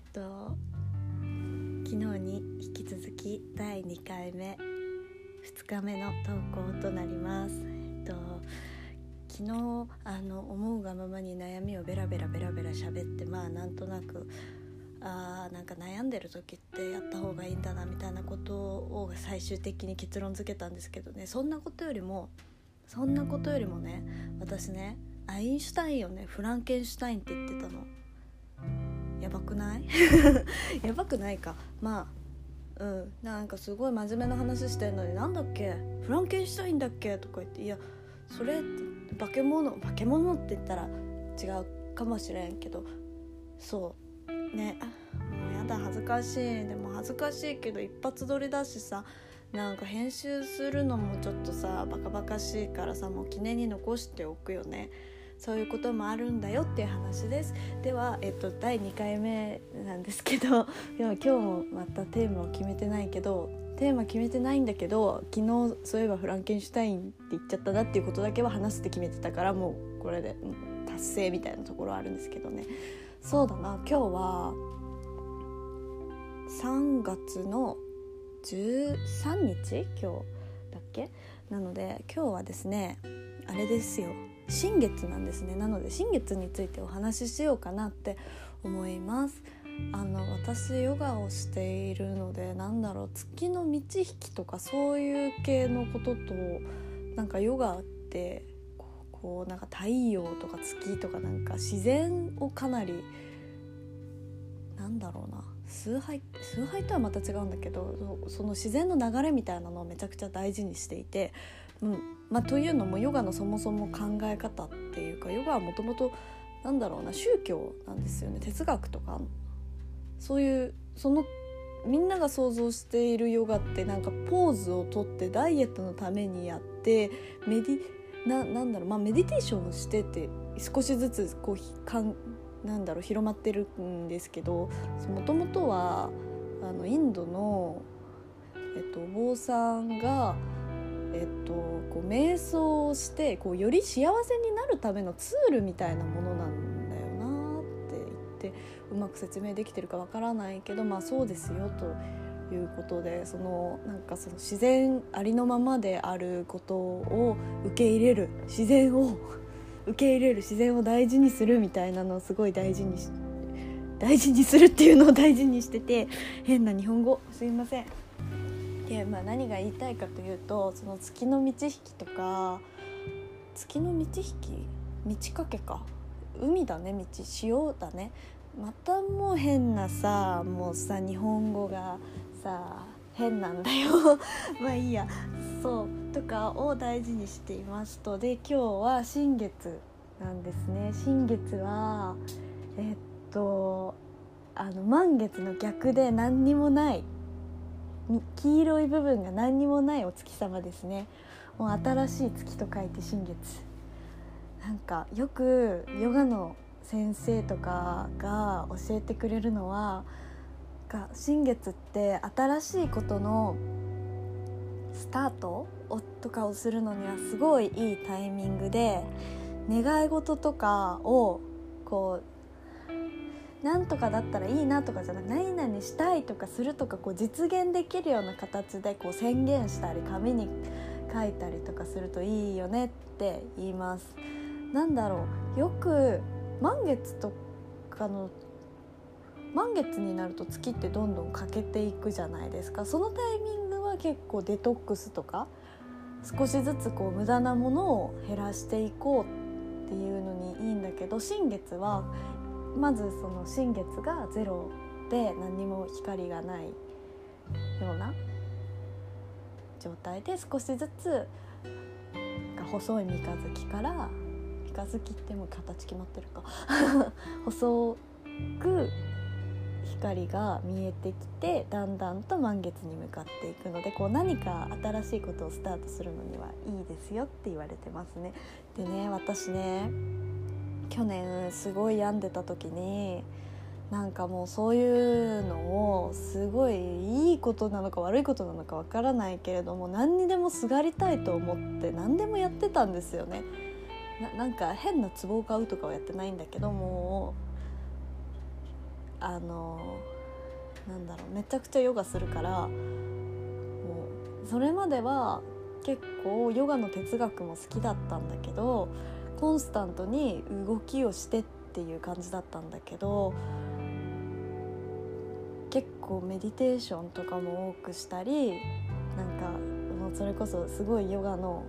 っと昨日に引き続き第2回目2日目の投稿となります。えっと昨日あの思うがままに悩みをベラベラベラベラ喋ってまあなんとなくあーなんか悩んでる時ってやった方がいいんだなみたいなことを最終的に結論付けたんですけどね。そんなことよりもそんなことよりもね私ねアインシュタインをねフランケンシュタインって言ってたの。やばくない？やばくないか。まあうん。なんかすごい真面目な話してんのになんだっけ？フランケンシュタインだっけ？とか言っていやそれ化け物化け物って言ったら違うかもしれんけど。そう。ね。もうやだ恥ずかしい。でも恥ずかしいけど一発撮りだしさなんか編集するのもちょっとさバカバカしいからさもう記念に残しておくよね。そういうこともあるんだよっていう話です。では、えっと、第2回目なんですけど 今日もまたテーマを決めてないけどテーマ決めてないんだけど昨日そういえばフランケンシュタインって言っちゃったなっていうことだけは話すって決めてたからもうこれで達成みたいなところはあるんですけどね。そうだな今日は3月の13日？今日だっけ？なので今日はですねあれですよ。新月なんですね。なので新月についてお話ししようかなって思います。あの私ヨガをしているのでなんだろう月の満ち引きとかそういう系のこととなんかヨガってこうなんか太陽とか月とかなんか自然をかなりなんだろうな崇拝崇拝とはまた違うんだけどその自然の流れみたいなのをめちゃくちゃ大事にしていて、うん。まあ、というのもヨガのそもそも考え方っていうかヨガはもともとなんだろうな宗教なんですよね。哲学とかそういうそのみんなが想像しているヨガってなんかポーズをとってダイエットのためにやってメディななんだろう、まあ、メディテーションをしてて少しずつこうかんなんだろう広まってるんですけどもともとはあのインドの、えっと、お坊さんが、えっと、こう瞑想をしてこうより幸せになるためのツールみたいなものなんだよなって言ってうまく説明できてるかわからないけどまあそうですよと。いうことでそのなんかその自然ありのままであることを受け入れる自然を 受け入れる自然を大事にするみたいなのをすごい大事に大事にするっていうのを大事にしてて変な日本語すいません。でまあ、何が言いたいかというとその月の満ち引きとか月の満ち引き？満ち欠けか。海だね道潮だね。またもう変なさもうさ日本語がさ変なんだよ。まあいいや。そう。とかを大事にしていますと。で今日は新月なんですね。新月はえっとあの満月の逆で何にもない黄色い部分が何にもないお月様ですね。もう新しい月と書いて新月。なんかよくヨガの先生とかが教えてくれるのは新月って新しいことのスタートとかをするのにはすごいいいタイミングで願い事とかをこうなんとかだったらいいなとかじゃなく何々したいとかするとかこう実現できるような形でこう宣言したり紙に書いたりとかするといいよねって言います。なんだろうよく満月とかの満月になると月ってどんどん欠けていくじゃないですかそのタイミングは結構デトックスとか少しずつこう無駄なものを減らしていこうっていうのにいいんだけど新月はまずその新月がゼロで何にも光がないような状態で少しずつ細い三日月から三日月ってもう形決まってるか 細く光が見えてきてだんだんと満月に向かっていくのでこう何か新しいことをスタートするのにはいいですよって言われてますね。でね私ね去年すごい病んでた時になんかもうそういうのをすごいいいことなのか悪いことなのかわからないけれども何にでもすがりたいと思って何でもやってたんですよね。なんか変な壺を買うとかはやってないんだけどもあのなんだろうめちゃくちゃヨガするからもうそれまでは結構ヨガの哲学も好きだったんだけどコンスタントに動きをしてっていう感じだったんだけど結構メディテーションとかも多くしたりなんかもうそれこそすごいヨガの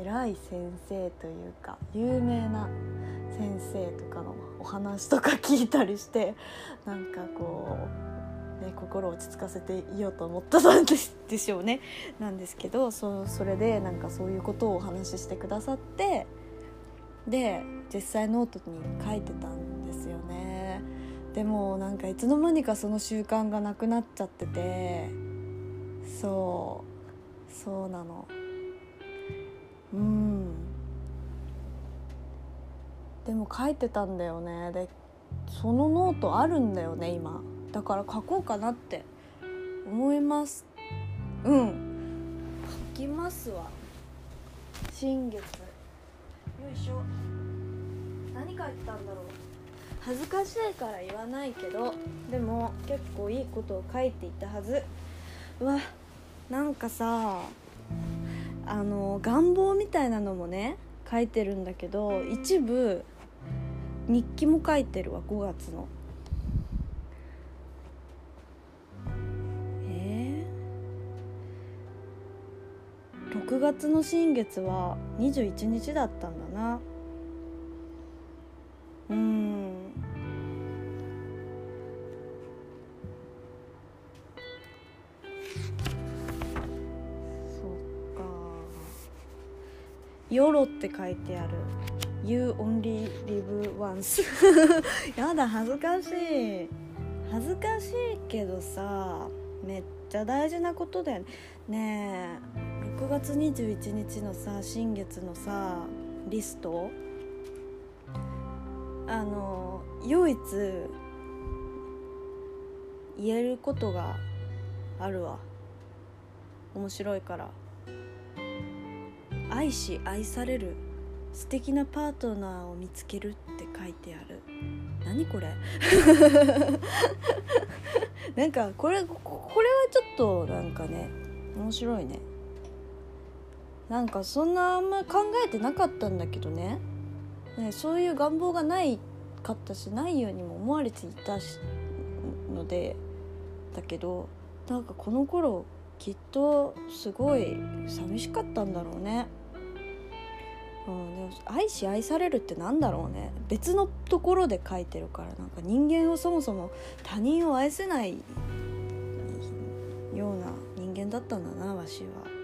偉い先生というか有名な先生とかのお話とか聞いたりしてなんかこう、ね、心を落ち着かせていようと思ったんでしょうね。なんですけどそそれでなんかそういうことをお話ししてくださってで実際ノートに書いてたんですよね。でもなんかいつの間にかその習慣がなくなっちゃってて。そう。そうなの。うん。でも書いてたんだよね。でそのノートあるんだよね今。だから書こうかなって。思います。うん。書きますわ。新月。いしょ。何書いてたんだろう。恥ずかしいから言わないけどでも結構いいことを書いていたはず。うわなんかさあの願望みたいなのもね書いてるんだけど一部日記も書いてるわ5月の。6月の新月は21日だったんだな。うん。そっか「ヨロ」って書いてある。You only live once やだ恥ずかしい。恥ずかしいけどさめっちゃ大事なことだよね。ねえ。6月21日のさ新月のさリスト？あの唯一言えることがあるわ。面白いから。愛し愛される。素敵なパートナーを見つけるって書いてある。何これ？なんかこれこれはちょっとなんかね面白いね。なんかそんなあんま考えてなかったんだけどね。ねそういう願望がないかったしないようにも思われていたのでだけどなんかこの頃きっとすごい寂しかったんだろうね。うん、でも愛し愛されるってなんだろうね。別のところで書いてるからなんか人間をそもそも他人を愛せないような人間だったんだなわしは。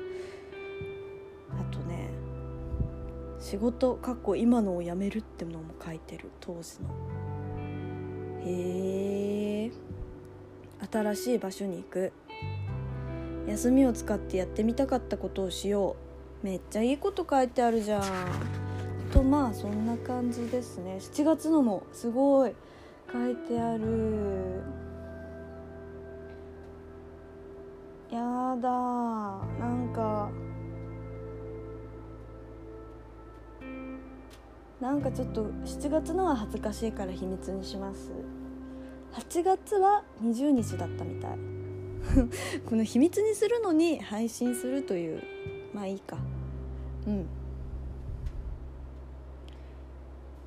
仕事かっこ今のを辞めるってのも書いてる当時の。へえ新しい場所に行く。休みを使ってやってみたかったことをしよう。めっちゃいいこと書いてあるじゃん。とまあそんな感じですね。7月のもすごい書いてある。やだなんかなんかちょっと7月のは恥ずかしいから秘密にします。8月は20日だったみたい。この秘密にするのに配信するというまあいいか。うん。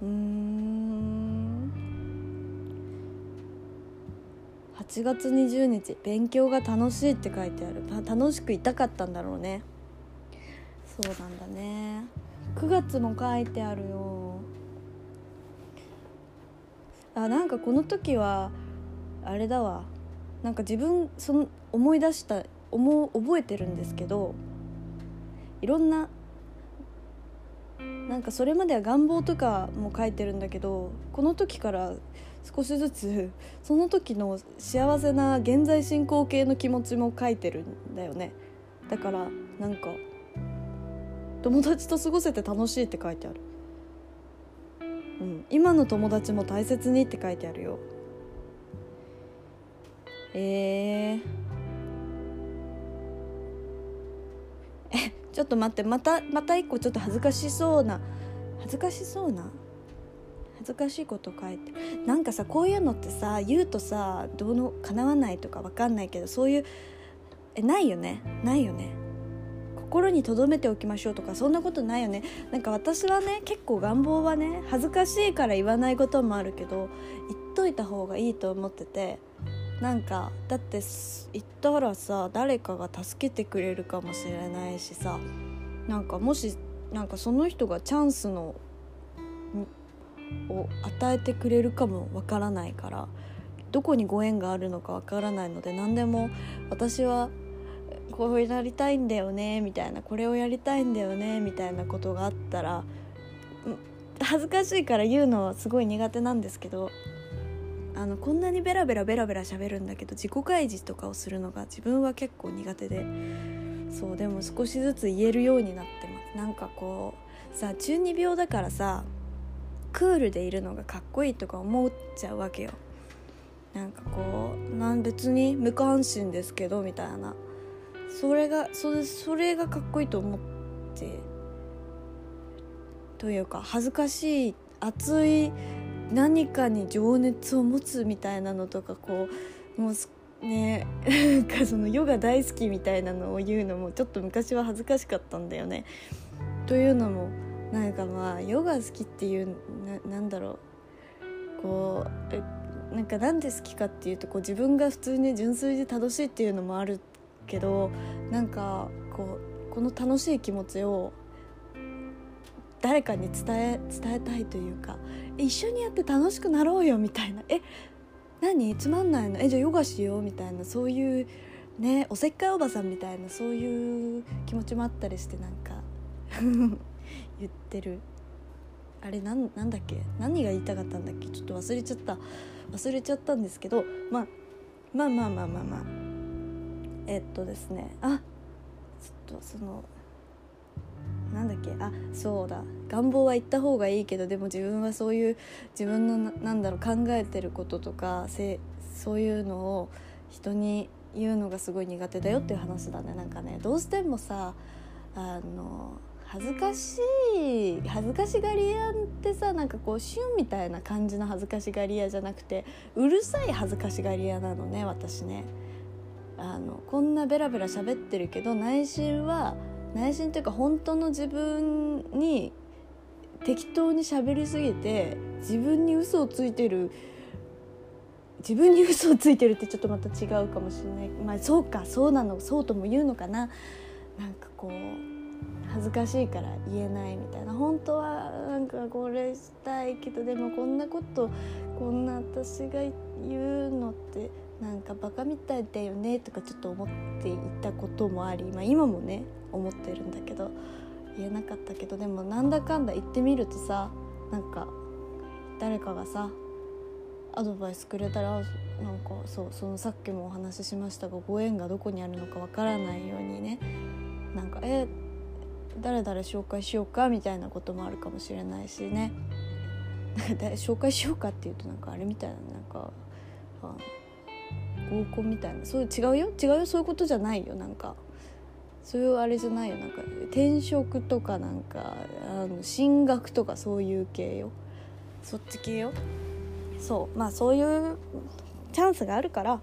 うん。8月20日勉強が楽しいって書いてある。楽しくいたかったんだろうね。そうなんだね。9月も書いてあるよ。あなんかこの時はあれだわ。なんか自分その思い出した思覚えてるんですけどいろんななんかそれまでは願望とかも書いてるんだけどこの時から少しずつその時の幸せな現在進行形の気持ちも書いてるんだよね。だからなんか友達と過ごせて楽しいって書いてある、うん、今の友達も大切にって書いてあるよ。えー、えちょっと待って。またまた一個ちょっと恥ずかしそうな恥ずかしそうな？恥ずかしいこと書いて。なんかさこういうのってさ言うとさどうの叶わないとかわかんないけどそういうえないよね？ないよね？心に留めておきましょうとかそんなことないよね。なんか私はね結構願望はね恥ずかしいから言わないこともあるけど言っといた方がいいと思っててなんかだって言ったらさ誰かが助けてくれるかもしれないしさなんかもしなんかその人がチャンスのを与えてくれるかもわからないからどこにご縁があるのかわからないので何でも私はこうやりたいんだよねみたいなこれをやりたいんだよねみたいなことがあったら恥ずかしいから言うのはすごい苦手なんですけどあのこんなにベラベラベラベラ喋るんだけど自己開示とかをするのが自分は結構苦手でそうでも少しずつ言えるようになってます。なんかこうさ中二病だからさクールでいるのがかっこいいとか思っちゃうわけよ。なんかこうなん別に無関心ですけどみたいな。それがそれそれがかっこいいと思ってというか恥ずかしい熱い何かに情熱を持つみたいなのとかこうもうね なんかそのヨガ大好きみたいなのを言うのもちょっと昔は恥ずかしかったんだよね。というのもなんかまあヨガ好きっていうななんだろうこうなんかなんで好きかっていうとこう自分が普通に純粋で楽しいっていうのもあるけどなんかこうこの楽しい気持ちを誰かに伝え伝えたいというか一緒にやって楽しくなろうよみたいな。え何？つまんないの？えじゃあヨガしよう？みたいな。そういうねおせっかいおばさんみたいな。そういう気持ちもあったりしてなんか 言ってる。あれなんなんだっけ？何が言いたかったんだっけ？ちょっと忘れちゃった。忘れちゃったんですけど、まあ、まあまあまあまあまあ。えっとですね。あちょっとそのなんだっけ？あそうだ。願望は言った方がいいけどでも自分はそういう自分のなんだろう考えてることとかせそういうのを人に言うのがすごい苦手だよっていう話だね。なんかねどうしてもさあの恥ずかしい恥ずかしがり屋ってさなんかこうシュンみたいな感じの恥ずかしがり屋じゃなくてうるさい恥ずかしがり屋なのね私ね。あのこんなベラベラ喋ってるけど内心は内心というか本当の自分に適当に喋りすぎて自分に嘘をついてる自分に嘘をついてるってちょっとまた違うかもしれない。まあそうかそうなのそうとも言うのかな。なんかこう恥ずかしいから言えないみたいな。本当はなんかこれしたいけどでもこんなことこんな私が言うのってなんかバカみたいだよねとかちょっと思っていたこともあり、まあ、今もね思ってるんだけど言えなかったけどでもなんだかんだ言ってみるとさなんか誰かがさアドバイスくれたらなんかそうそのさっきもお話ししましたがご縁がどこにあるのかわからないようにねなんかえ誰々紹介しようかみたいなこともあるかもしれないしね。紹介しようかっていうとなんかあれみたいななんか合コンみたいな。そういう違うよ？違うよ？そういうことじゃないよ？なんか。そういうあれじゃないよ？なんか転職とかなんかあの進学とかそういう系よ。そっち系よ。そう。まあそういうチャンスがあるから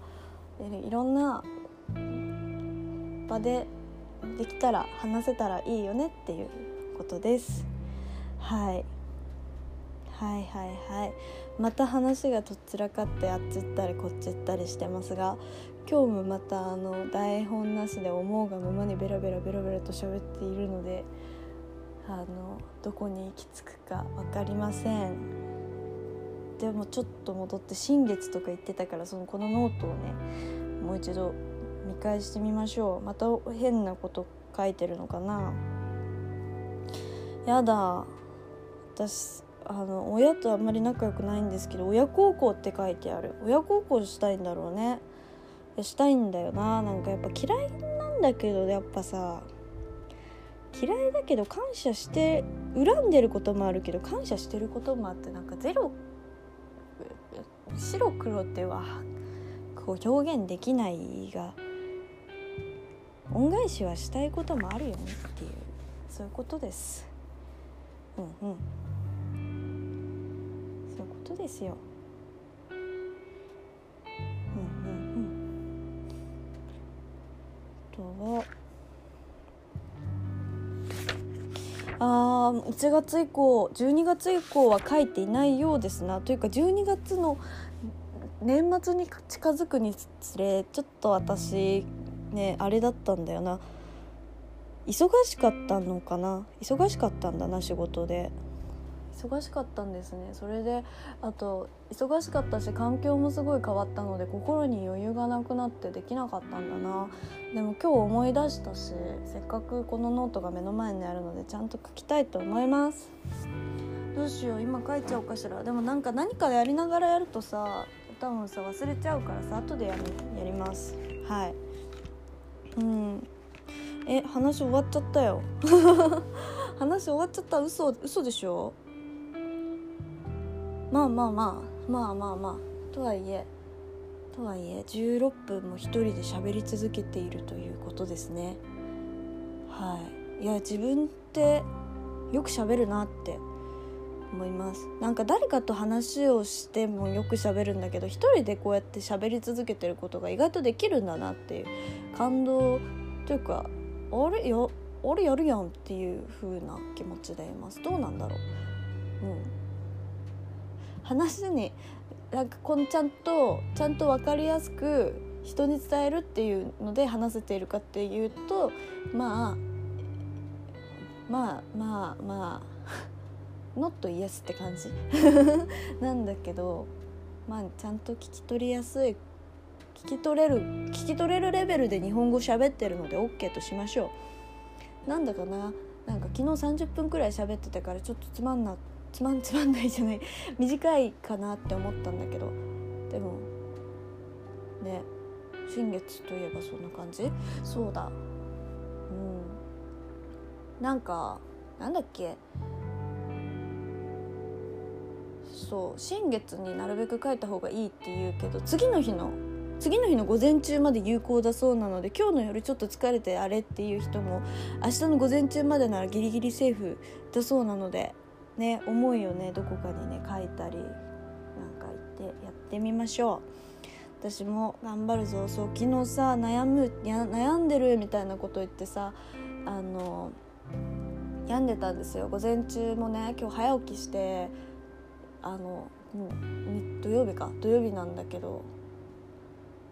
いろんな場でできたら話せたらいいよねっていうことです。はい。はいはいはい。また話がとっちらかってあっち行ったりこっち行ったりしてますが今日もまたあの台本なしで思うがままにベラベラベラベラと喋っているのであのどこに行き着くか分かりません。でもちょっと戻って新月とか言ってたからそのこのノートをねもう一度見返してみましょう。また変なこと書いてるのかな。やだ。私あの親とあんまり仲良くないんですけど親孝行って書いてある。親孝行したいんだろうね。したいんだよな。なんかやっぱ嫌いなんだけどやっぱさ。嫌いだけど感謝して恨んでることもあるけど感謝してることもあってなんかゼロ白黒ってはこう表現できないが恩返しはしたいこともあるよねっていう。そういうことです。うんうん。ことですよ。うんうんうん。あとは。あー1月以降12月以降は書いていないようですなというか12月の年末に近づくにつれちょっと私ねあれだったんだよな忙しかったのかな忙しかったんだな仕事で忙しかったんですね。それであと忙しかったし環境もすごい変わったので心に余裕がなくなってできなかったんだな。でも今日思い出したしせっかくこのノートが目の前にあるのでちゃんと書きたいと思います。どうしよう今書いちゃおうかしら。でもなんか何かやりながらやるとさ多分さ忘れちゃうからさ後でやりやります。はい。うん。え話終わっちゃったよ。話終わっちゃった。嘘嘘でしょ？まあまあまあまあまあまあとはいえとはいえ16分も一人で喋り続けているということですねはいいや自分ってよく喋るなって思いますなんか誰かと話をしてもよく喋るんだけど一人でこうやって喋り続けてることが意外とできるんだなっていう感動というかあれやあれやるやんっていう風な気持ちでいますどうなんだろううん話になんかこんちゃんとちゃんと分かりやすく人に伝えるっていうので話せているかっていうとまあまあまあまあノットイエスって感じ？なんだけどまあちゃんと聞き取りやすい聞き取れる聞き取れるレベルで日本語喋ってるので OK としましょう。なんだかな？なんか昨日30分くらい喋ってたからちょっとつまんなくつまんつまんないじゃない。短いかなって思ったんだけど。でもね新月といえばそんな感じ？そうだ。うん。なんかなんだっけ？そう。新月になるべく書いた方がいいって言うけど次の日の次の日の午前中まで有効だそうなので今日の夜ちょっと疲れてあれっていう人も明日の午前中までならギリギリセーフだそうなのでね思いをねどこかにね書いたりなんか言ってやってみましょう。私も頑張るぞ。そう昨日さ悩む悩んでるみたいなこと言ってさあの病んでたんですよ。午前中もね今日早起きしてあの土曜日か。土曜日なんだけど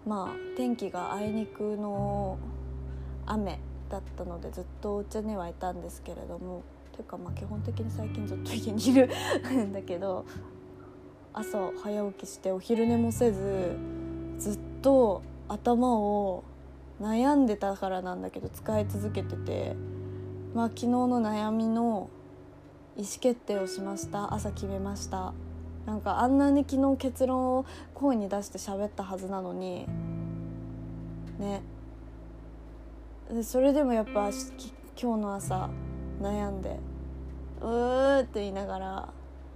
まあ天気があいにくの雨だったのでずっとお家にはいたんですけれどもというかまあ基本的に最近ずっと家にいるんだけど朝早起きしてお昼寝もせずずっと頭を悩んでたからなんだけど使い続けててまあ昨日の悩みの意思決定をしました。朝決めました。なんかあんなに昨日結論を声に出して喋ったはずなのにね。それでもやっぱ今日の朝悩んでうーって言いながら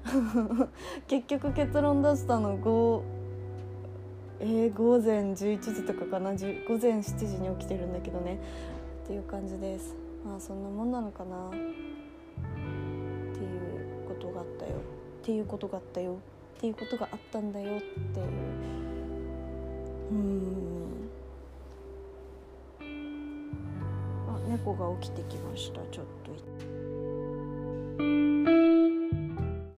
結局結論出したの5えー、午前11時とかかな午前7時に起きてるんだけどねっていう感じです。まあそんなもんなのかなっていうことがあったよ。っていうことがあったよ。っていうことがあったんだよっていう。うん。事故が起きてきましたちょっと。